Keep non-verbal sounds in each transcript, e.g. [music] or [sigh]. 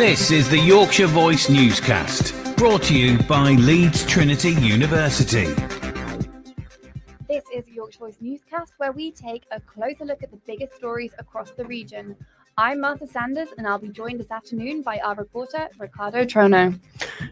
This is the Yorkshire Voice newscast, brought to you by Leeds Trinity University. This is Yorkshire Voice newscast where we take a closer look at the biggest stories across the region. I'm Martha Sanders and I'll be joined this afternoon by our reporter, Ricardo Trono.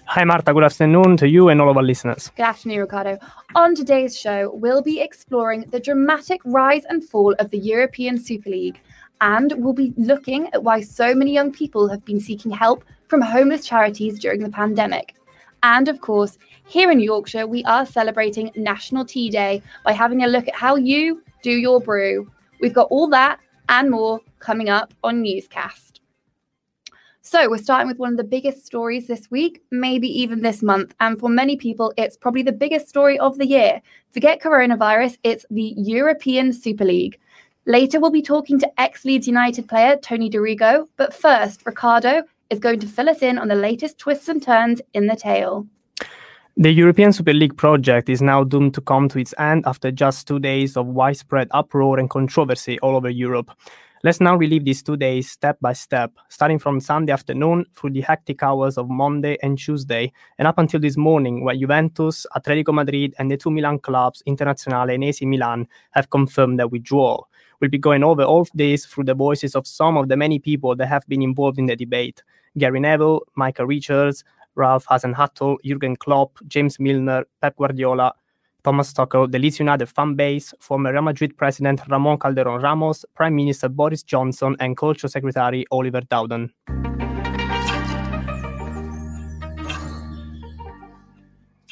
Hi, Martha. Good afternoon to you and all of our listeners. Good afternoon, Ricardo. On today's show, we'll be exploring the dramatic rise and fall of the European Super League, and we'll be looking at why so many young people have been seeking help from homeless charities during the pandemic. And of course, here in Yorkshire, we are celebrating National Tea Day by having a look at how you do your brew. We've got all that and more coming up on Newscast. So, we're starting with one of the biggest stories this week, maybe even this month. And for many people, it's probably the biggest story of the year. Forget coronavirus, it's the European Super League. Later, we'll be talking to ex Leeds United player Tony Dorigo. But first, Ricardo is going to fill us in on the latest twists and turns in the tale. The European Super League project is now doomed to come to its end after just two days of widespread uproar and controversy all over Europe. Let's now relive these two days step by step, starting from Sunday afternoon through the hectic hours of Monday and Tuesday, and up until this morning, where Juventus, Atletico Madrid, and the two Milan clubs, Internazionale and AC Milan, have confirmed their withdrawal. We'll be going over all of this through the voices of some of the many people that have been involved in the debate Gary Neville, Micah Richards, Ralph Hasenhüttl, Jurgen Klopp, James Milner, Pep Guardiola, Thomas Tuchel, the Leeds United fan base, former Real Madrid president Ramon Calderon Ramos, Prime Minister Boris Johnson, and Culture Secretary Oliver Dowden.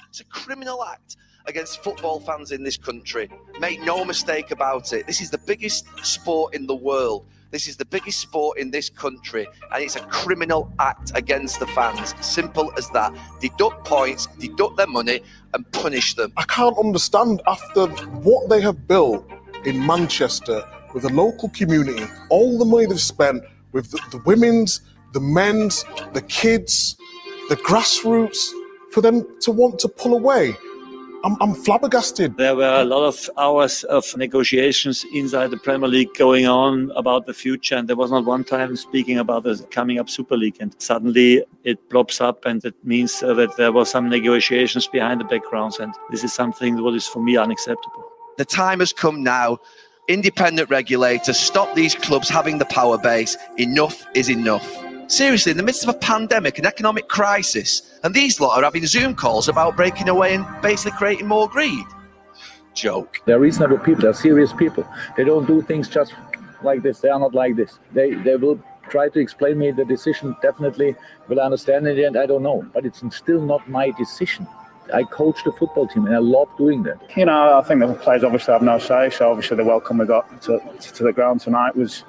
It's a criminal act against football fans in this country. Make no mistake about it. This is the biggest sport in the world. This is the biggest sport in this country, and it's a criminal act against the fans. Simple as that. Deduct points, deduct their money, and punish them. I can't understand after what they have built in Manchester with the local community, all the money they've spent with the, the women's, the men's, the kids, the grassroots, for them to want to pull away. I'm, I'm flabbergasted. There were a lot of hours of negotiations inside the Premier League going on about the future, and there was not one time speaking about the coming up Super League. And suddenly it plops up, and it means uh, that there were some negotiations behind the backgrounds, and this is something what is for me unacceptable. The time has come now. Independent regulators, stop these clubs having the power base. Enough is enough. Seriously, in the midst of a pandemic, an economic crisis, and these lot are having Zoom calls about breaking away and basically creating more greed. Joke. They're reasonable people. They're serious people. They don't do things just like this. They are not like this. They they will try to explain me the decision. Definitely will I understand in the end. I don't know, but it's still not my decision. I coach the football team, and I love doing that. You know, I think the players obviously have no say. So obviously the welcome we got to, to the ground tonight was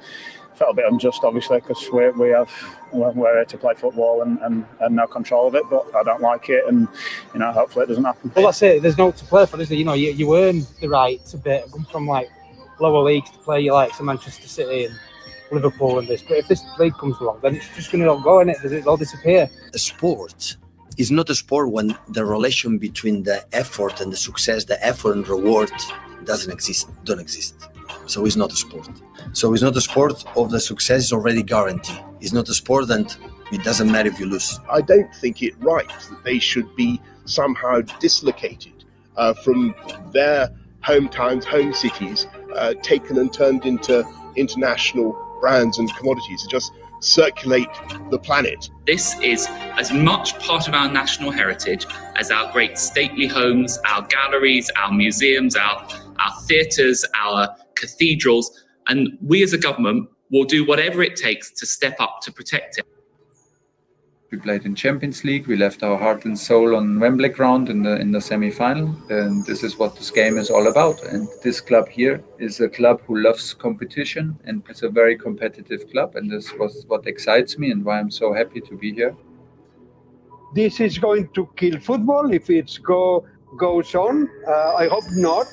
felt a bit unjust, obviously, because we, we have we're here to play football and, and, and no control of it. But I don't like it, and you know, hopefully it doesn't happen. Well, that's it. There's no to play for, is there? You know, you, you earn the right to be from like lower leagues to play your likes of Manchester City and Liverpool and this. But if this league comes along, then it's just going to all go in it. It'll all disappear. A sport is not a sport when the relation between the effort and the success, the effort and reward doesn't exist, don't exist. So it's not a sport. So it's not a sport of the success is already guaranteed. It's not a sport and it doesn't matter if you lose. I don't think it right that they should be somehow dislocated uh, from their hometowns, home cities, uh, taken and turned into international brands and commodities to just circulate the planet. This is as much part of our national heritage as our great stately homes, our galleries, our museums, our, our theatres, our cathedrals, and we as a government will do whatever it takes to step up to protect it. We played in Champions League. We left our heart and soul on Wembley ground in the in the semi-final, and this is what this game is all about. And this club here is a club who loves competition, and it's a very competitive club. And this was what excites me and why I'm so happy to be here. This is going to kill football if it go goes on. Uh, I hope not.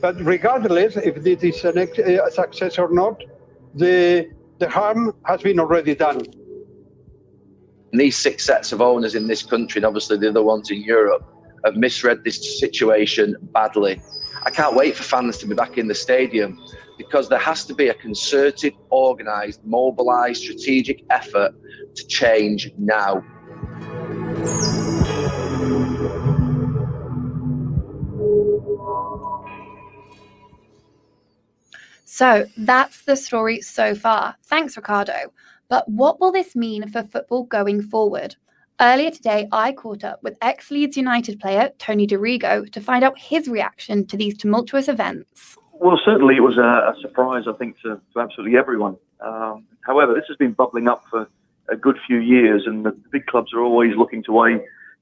But regardless if this is an ex- a success or not, the the harm has been already done. And these six sets of owners in this country, and obviously the other ones in Europe, have misread this situation badly. I can't wait for fans to be back in the stadium because there has to be a concerted, organised, mobilised, strategic effort to change now. So that's the story so far. Thanks, Ricardo. But what will this mean for football going forward? Earlier today, I caught up with ex Leeds United player Tony Dorigo to find out his reaction to these tumultuous events. Well, certainly it was a, a surprise, I think, to, to absolutely everyone. Um, however, this has been bubbling up for a good few years, and the big clubs are always looking to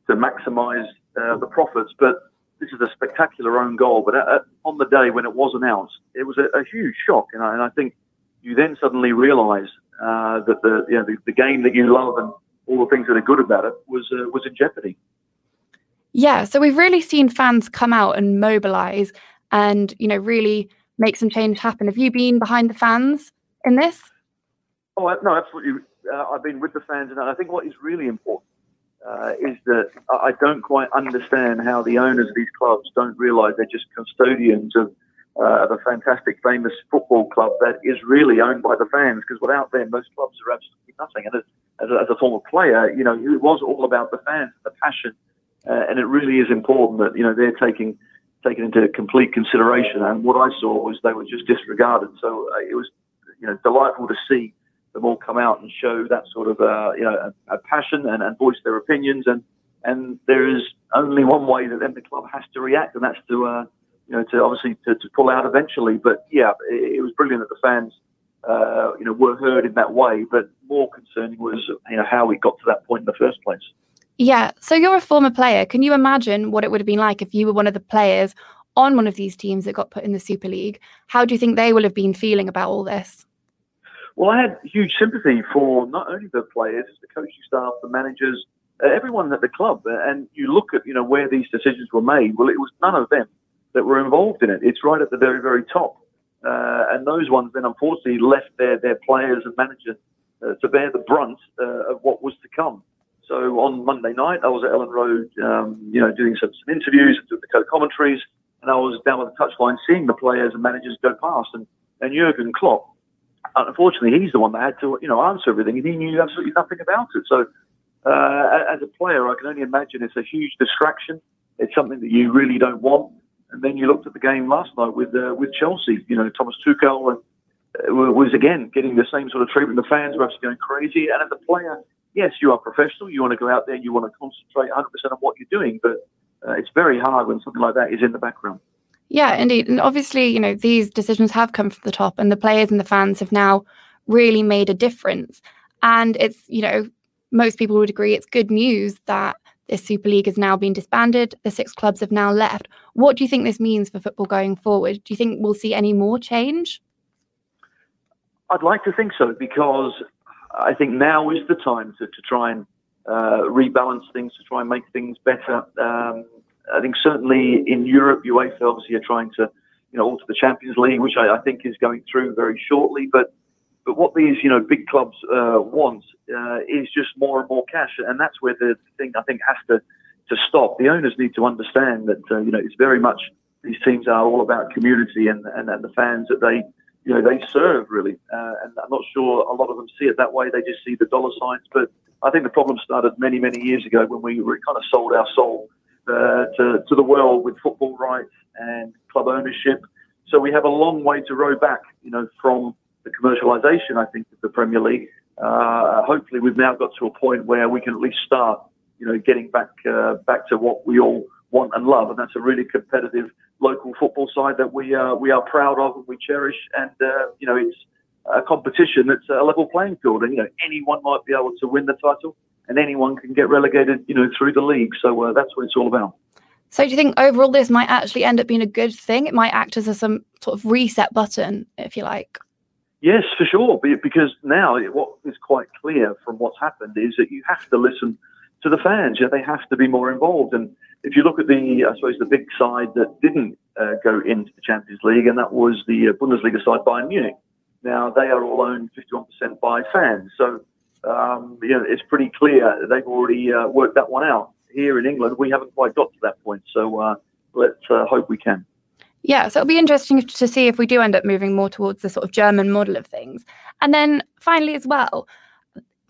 to maximise uh, the profits. But this is a spectacular own goal. But at, at, on the day when it was announced, it was a, a huge shock, and I, and I, think you then suddenly realise uh, that the, you know, the the game that you love and all the things that are good about it was uh, was in jeopardy. Yeah, so we've really seen fans come out and mobilise, and you know really make some change happen. Have you been behind the fans in this? Oh no, absolutely. Uh, I've been with the fans, and I think what is really important uh, is that I don't quite understand how the owners of these clubs don't realise they're just custodians of, uh, of a fantastic, famous football club that is really owned by the fans. Because without them, those clubs are absolutely nothing. And as, as, a, as a former player, you know, it was all about the fans, and the passion, uh, and it really is important that you know they're taking taken into complete consideration. And what I saw was they were just disregarded. So uh, it was you know delightful to see them all come out and show that sort of uh, you know a, a passion and, and, voice their opinions. And and there is only one way that then the club has to react and that's to uh, you know to obviously to, to, pull out eventually. But yeah it, it was brilliant that the fans uh, you know were heard in that way. But more concerning was you know how we got to that point in the first place. Yeah. So you're a former player. Can you imagine what it would have been like if you were one of the players on one of these teams that got put in the super league? How do you think they will have been feeling about all this well, I had huge sympathy for not only the players, the coaching staff, the managers, uh, everyone at the club. And you look at, you know, where these decisions were made. Well, it was none of them that were involved in it. It's right at the very, very top. Uh, and those ones then unfortunately left their, their players and managers uh, to bear the brunt uh, of what was to come. So on Monday night, I was at Elland Road, um, you know, doing some, some interviews and doing the co-commentaries, and I was down at the touchline seeing the players and managers go past. And, and Jurgen Klopp, unfortunately, he's the one that had to, you know, answer everything, and he knew absolutely nothing about it. So, uh, as a player, I can only imagine it's a huge distraction. It's something that you really don't want. And then you looked at the game last night with uh, with Chelsea. You know, Thomas Tuchel and, uh, was again getting the same sort of treatment. The fans were absolutely going crazy. And as a player, yes, you are professional. You want to go out there you want to concentrate 100% on what you're doing. But uh, it's very hard when something like that is in the background. Yeah, indeed. And obviously, you know, these decisions have come from the top, and the players and the fans have now really made a difference. And it's, you know, most people would agree it's good news that this Super League has now been disbanded. The six clubs have now left. What do you think this means for football going forward? Do you think we'll see any more change? I'd like to think so because I think now is the time to, to try and uh, rebalance things, to try and make things better. Um, I think certainly in Europe, UEFA obviously are trying to, you know, alter the Champions League, which I, I think is going through very shortly. But but what these you know big clubs uh, want uh, is just more and more cash, and that's where the thing I think has to to stop. The owners need to understand that uh, you know it's very much these teams are all about community and, and, and the fans that they you know they serve really. Uh, and I'm not sure a lot of them see it that way. They just see the dollar signs. But I think the problem started many many years ago when we were kind of sold our soul uh, to, to the world with football rights and club ownership. So we have a long way to row back, you know, from the commercialisation, I think, of the Premier League. Uh, hopefully, we've now got to a point where we can at least start, you know, getting back uh, back to what we all want and love, and that's a really competitive local football side that we uh, we are proud of and we cherish. And uh, you know, it's a competition that's a level playing field, and you know, anyone might be able to win the title and anyone can get relegated, you know, through the league. So uh, that's what it's all about. So do you think overall this might actually end up being a good thing? It might act as a some sort of reset button, if you like. Yes, for sure. Because now what is quite clear from what's happened is that you have to listen to the fans. Yeah, they have to be more involved. And if you look at the, I suppose, the big side that didn't uh, go into the Champions League, and that was the uh, Bundesliga side, Bayern Munich. Now they are all owned 51% by fans. So um, you know, it's pretty clear they've already uh, worked that one out. here in England, we haven't quite got to that point. So uh, let's uh, hope we can. Yeah, so it'll be interesting to see if we do end up moving more towards the sort of German model of things. And then finally, as well,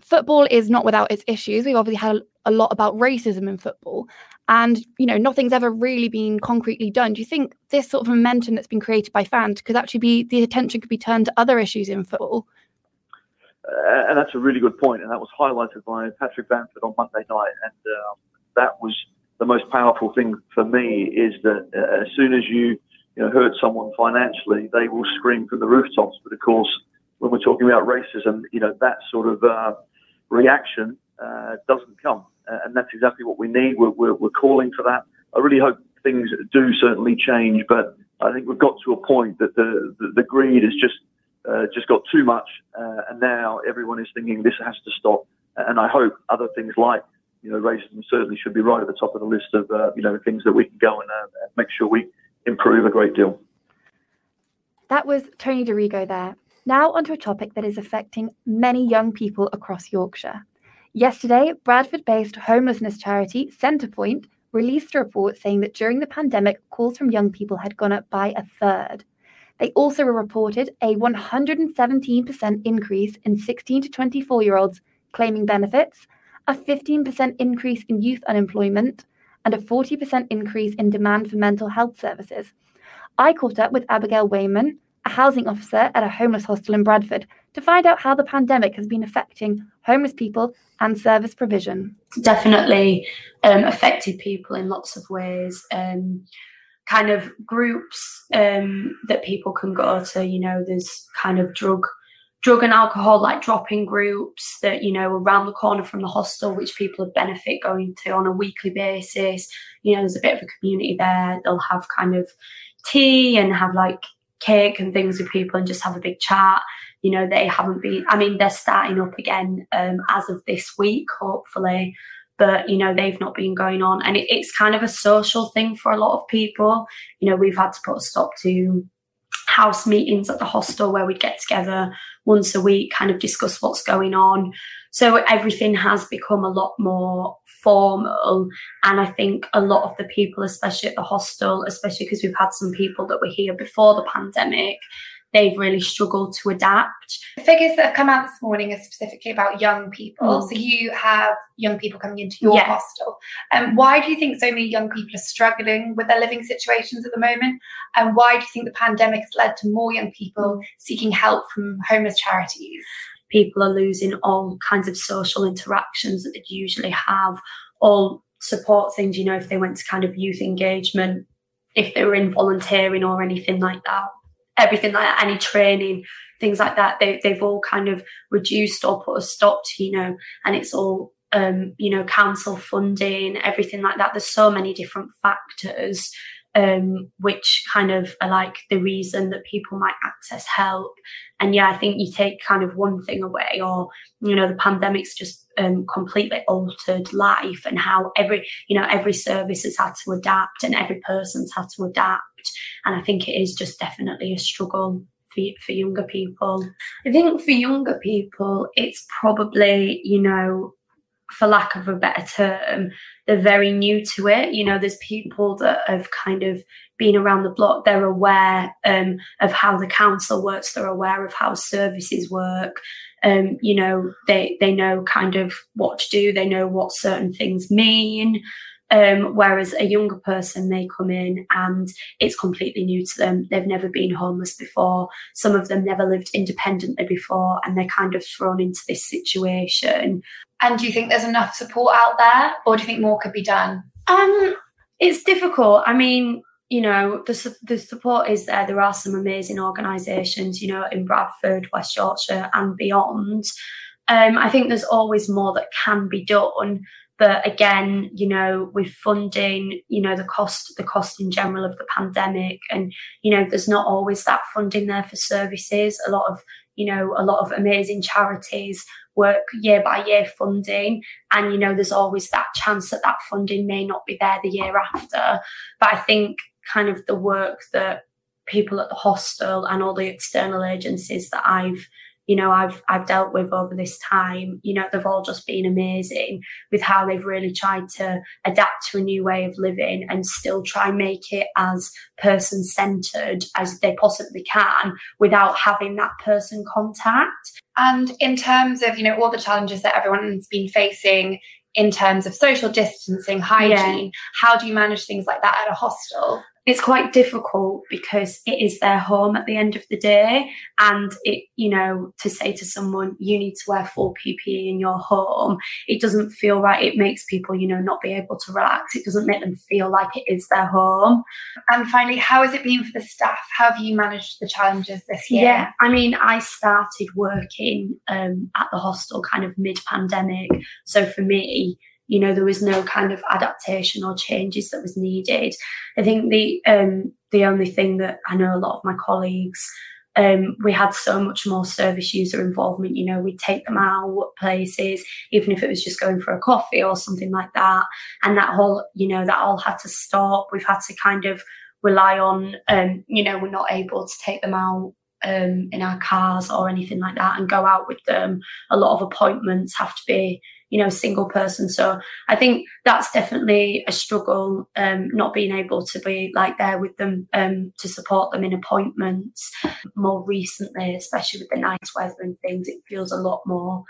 football is not without its issues. We've obviously had a lot about racism in football, and you know nothing's ever really been concretely done. Do you think this sort of momentum that's been created by fans could actually be the attention could be turned to other issues in football? Uh, and that's a really good point, and that was highlighted by Patrick Bamford on Monday night, and uh, that was the most powerful thing for me is that uh, as soon as you you know hurt someone financially, they will scream from the rooftops. But of course, when we're talking about racism, you know that sort of uh, reaction uh, doesn't come, uh, and that's exactly what we need. We're, we're, we're calling for that. I really hope things do certainly change, but I think we've got to a point that the the, the greed is just uh, just got too much, uh, and now everyone is thinking this has to stop. And I hope other things like you know racism certainly should be right at the top of the list of uh, you know things that we can go and make sure we improve a great deal. That was Tony Dorigo there. Now, onto a topic that is affecting many young people across Yorkshire. Yesterday, Bradford based homelessness charity Centrepoint released a report saying that during the pandemic, calls from young people had gone up by a third. They also reported a 117% increase in 16 to 24 year olds claiming benefits, a 15% increase in youth unemployment, and a 40% increase in demand for mental health services. I caught up with Abigail Wayman, a housing officer at a homeless hostel in Bradford, to find out how the pandemic has been affecting homeless people and service provision. Definitely um, affected people in lots of ways. Um, kind of groups um, that people can go to. You know, there's kind of drug drug and alcohol like drop-in groups that you know around the corner from the hostel which people would benefit going to on a weekly basis. You know there's a bit of a community there. They'll have kind of tea and have like cake and things with people and just have a big chat. You know they haven't been i mean they're starting up again um, as of this week hopefully but you know they've not been going on. And it, it's kind of a social thing for a lot of people. You know we've had to put a stop to house meetings at the hostel where we'd get together once a week kind of discuss what's going on. So everything has become a lot more formal. And i think a lot of the people especially at the hostel especially because we've had some people that were here before the pandemic they've really struggled to adapt. The figures that have come out this morning are specifically about young people. Mm. So you have young people coming into your yeah. hostel. And um, why do you think so many young people are struggling with their living situations at the moment? And why do you think the pandemic has led to more young people seeking help from homeless charities? People are losing all kinds of social interactions that they'd usually have, all support things, you know, if they went to kind of youth engagement, if they were in volunteering or anything like that everything like any training, things like that, they, they've all kind of reduced or put a stop to, you know, and it's all, um, you know, council funding, everything like that. There's so many different factors um, which kind of are like the reason that people might access help. And yeah, I think you take kind of one thing away, or you know, the pandemic's just um, completely altered life and how every you know every service has had to adapt and every person's had to adapt. And I think it is just definitely a struggle for, for younger people. I think for younger people, it's probably, you know, for lack of a better term, they're very new to it. You know, there's people that have kind of been around the block. They're aware um, of how the council works. They're aware of how services work. Um, you know, they they know kind of what to do. They know what certain things mean. Um, whereas a younger person may come in and it's completely new to them. They've never been homeless before. Some of them never lived independently before, and they're kind of thrown into this situation. And do you think there's enough support out there, or do you think more could be done? Um, it's difficult. I mean, you know, the the support is there. There are some amazing organisations, you know, in Bradford, West Yorkshire, and beyond. Um, I think there's always more that can be done. But again, you know, with funding, you know, the cost, the cost in general of the pandemic, and you know, there's not always that funding there for services. A lot of, you know, a lot of amazing charities work year by year funding, and you know, there's always that chance that that funding may not be there the year after. But I think kind of the work that people at the hostel and all the external agencies that I've you know I've I've dealt with over this time, you know, they've all just been amazing with how they've really tried to adapt to a new way of living and still try and make it as person centered as they possibly can without having that person contact. And in terms of, you know, all the challenges that everyone's been facing in terms of social distancing, hygiene, yeah. how do you manage things like that at a hostel? It's quite difficult because it is their home at the end of the day. And it you know to say to someone you need to wear full ppe in your home it doesn't feel right. It makes people you know not be able to relax. It doesn't make them feel like it is their home. And finally how has it been for the staff? How have you managed the challenges this year? Yeah i mean i started working um, at the hostel kind of mid-pandemic. So for me you know there was no kind of adaptation or changes that was needed i think the um the only thing that i know a lot of my colleagues um, we had so much more service user involvement. You know, we'd take them out places, even if it was just going for a coffee or something like that. And that whole, you know, that all had to stop. We've had to kind of rely on, um, you know, we're not able to take them out um, in our cars or anything like that and go out with them. A lot of appointments have to be you know single person so i think that's definitely a struggle um, not being able to be like there with them um, to support them in appointments more recently especially with the nice weather and things it feels a lot more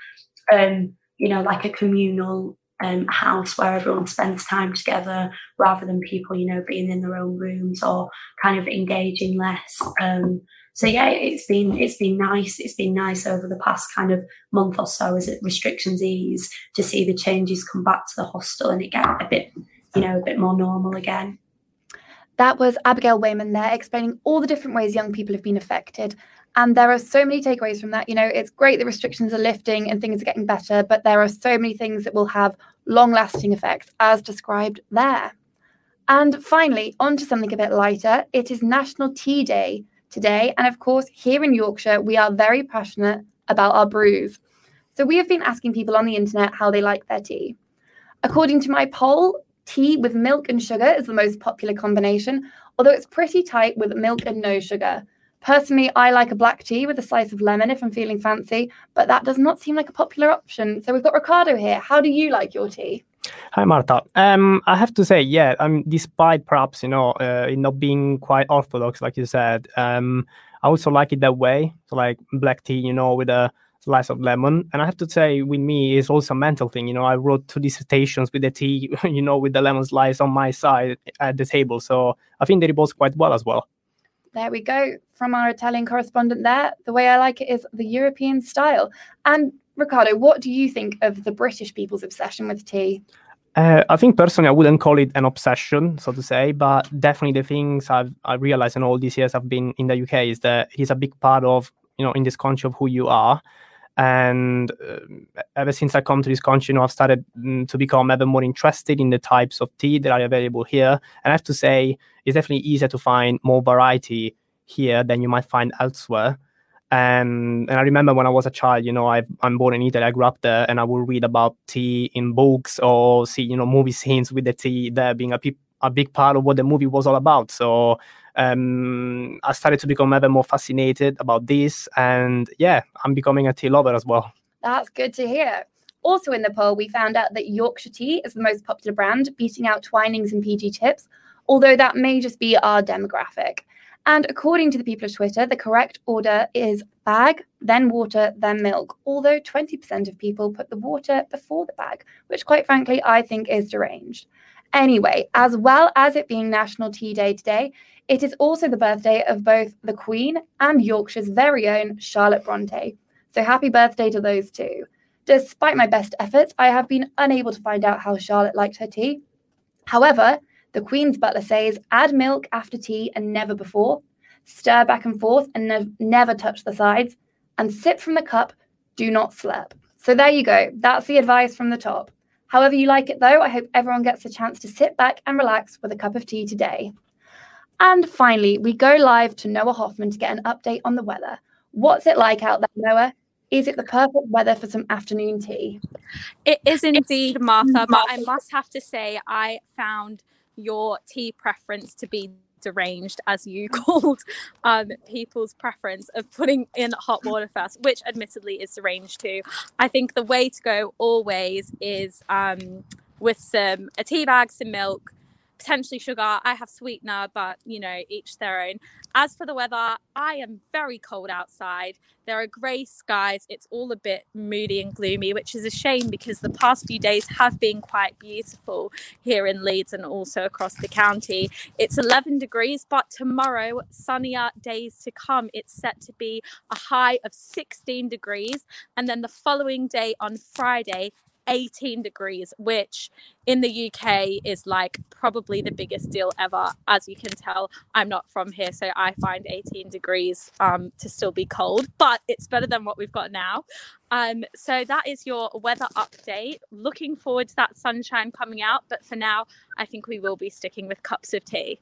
um, you know like a communal um, house where everyone spends time together rather than people, you know, being in their own rooms or kind of engaging less. So yeah, it's been it's been nice. It's been nice over the past kind of month or so as it restrictions ease to see the changes come back to the hostel and it get a bit, you know, a bit more normal again. That was Abigail Wayman there explaining all the different ways young people have been affected. And there are so many takeaways from that. You know, it's great that restrictions are lifting and things are getting better, but there are so many things that will have long lasting effects, as described there. And finally, on to something a bit lighter. It is National Tea Day today. And of course, here in Yorkshire, we are very passionate about our brews. So we have been asking people on the internet how they like their tea. According to my poll, tea with milk and sugar is the most popular combination, although it's pretty tight with milk and no sugar. Personally, I like a black tea with a slice of lemon if I'm feeling fancy, but that does not seem like a popular option. So we've got Ricardo here. How do you like your tea? Hi, Marta. Um, I have to say, yeah, mean, despite perhaps you know uh, it not being quite orthodox, like you said, um, I also like it that way. So like black tea, you know, with a slice of lemon. And I have to say, with me, it's also a mental thing. You know, I wrote two dissertations with the tea, [laughs] you know, with the lemon slice on my side at the table. So I think they both quite well as well. There we go. From our Italian correspondent there, the way I like it is the European style. And Ricardo, what do you think of the British people's obsession with tea? Uh, I think personally, I wouldn't call it an obsession, so to say, but definitely the things I've I realized in all these years I've been in the UK is that it is a big part of you know in this country of who you are. And uh, ever since I come to this country, you know, I've started mm, to become ever more interested in the types of tea that are available here. And I have to say, it's definitely easier to find more variety here than you might find elsewhere. And and I remember when I was a child, you know, I I'm born in Italy. I grew up there, and I would read about tea in books or see you know movie scenes with the tea there being a pe- a big part of what the movie was all about. So um, I started to become ever more fascinated about this, and yeah, I'm becoming a tea lover as well. That's good to hear. Also in the poll, we found out that Yorkshire Tea is the most popular brand, beating out Twinings and PG Tips, although that may just be our demographic. And according to the people of Twitter, the correct order is bag, then water, then milk. Although 20% of people put the water before the bag, which quite frankly I think is deranged. Anyway, as well as it being National Tea Day today, it is also the birthday of both the Queen and Yorkshire's very own Charlotte Bronte. So happy birthday to those two. Despite my best efforts, I have been unable to find out how Charlotte liked her tea. However, the Queen's butler says add milk after tea and never before, stir back and forth and ne- never touch the sides, and sip from the cup, do not slurp. So there you go. That's the advice from the top. However, you like it though, I hope everyone gets a chance to sit back and relax with a cup of tea today. And finally, we go live to Noah Hoffman to get an update on the weather. What's it like out there, Noah? Is it the perfect weather for some afternoon tea? It is indeed, Martha, but I must have to say, I found your tea preference to be deranged, as you [laughs] called um, people's preference of putting in hot water first, which admittedly is deranged too. I think the way to go always is um, with some a tea bag, some milk, potentially sugar. I have sweetener, but you know, each their own. As for the weather, I am very cold outside. There are grey skies. It's all a bit moody and gloomy, which is a shame because the past few days have been quite beautiful here in Leeds and also across the county. It's 11 degrees, but tomorrow, sunnier days to come. It's set to be a high of 16 degrees. And then the following day on Friday, 18 degrees, which in the UK is like probably the biggest deal ever. As you can tell, I'm not from here, so I find 18 degrees um, to still be cold, but it's better than what we've got now. Um, so that is your weather update. Looking forward to that sunshine coming out, but for now, I think we will be sticking with cups of tea.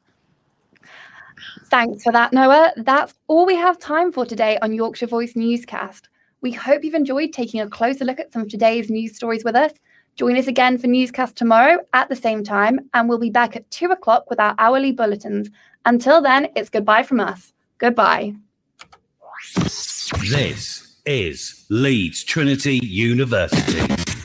Thanks for that, Noah. That's all we have time for today on Yorkshire Voice Newscast. We hope you've enjoyed taking a closer look at some of today's news stories with us. Join us again for Newscast tomorrow at the same time, and we'll be back at two o'clock with our hourly bulletins. Until then, it's goodbye from us. Goodbye. This is Leeds Trinity University.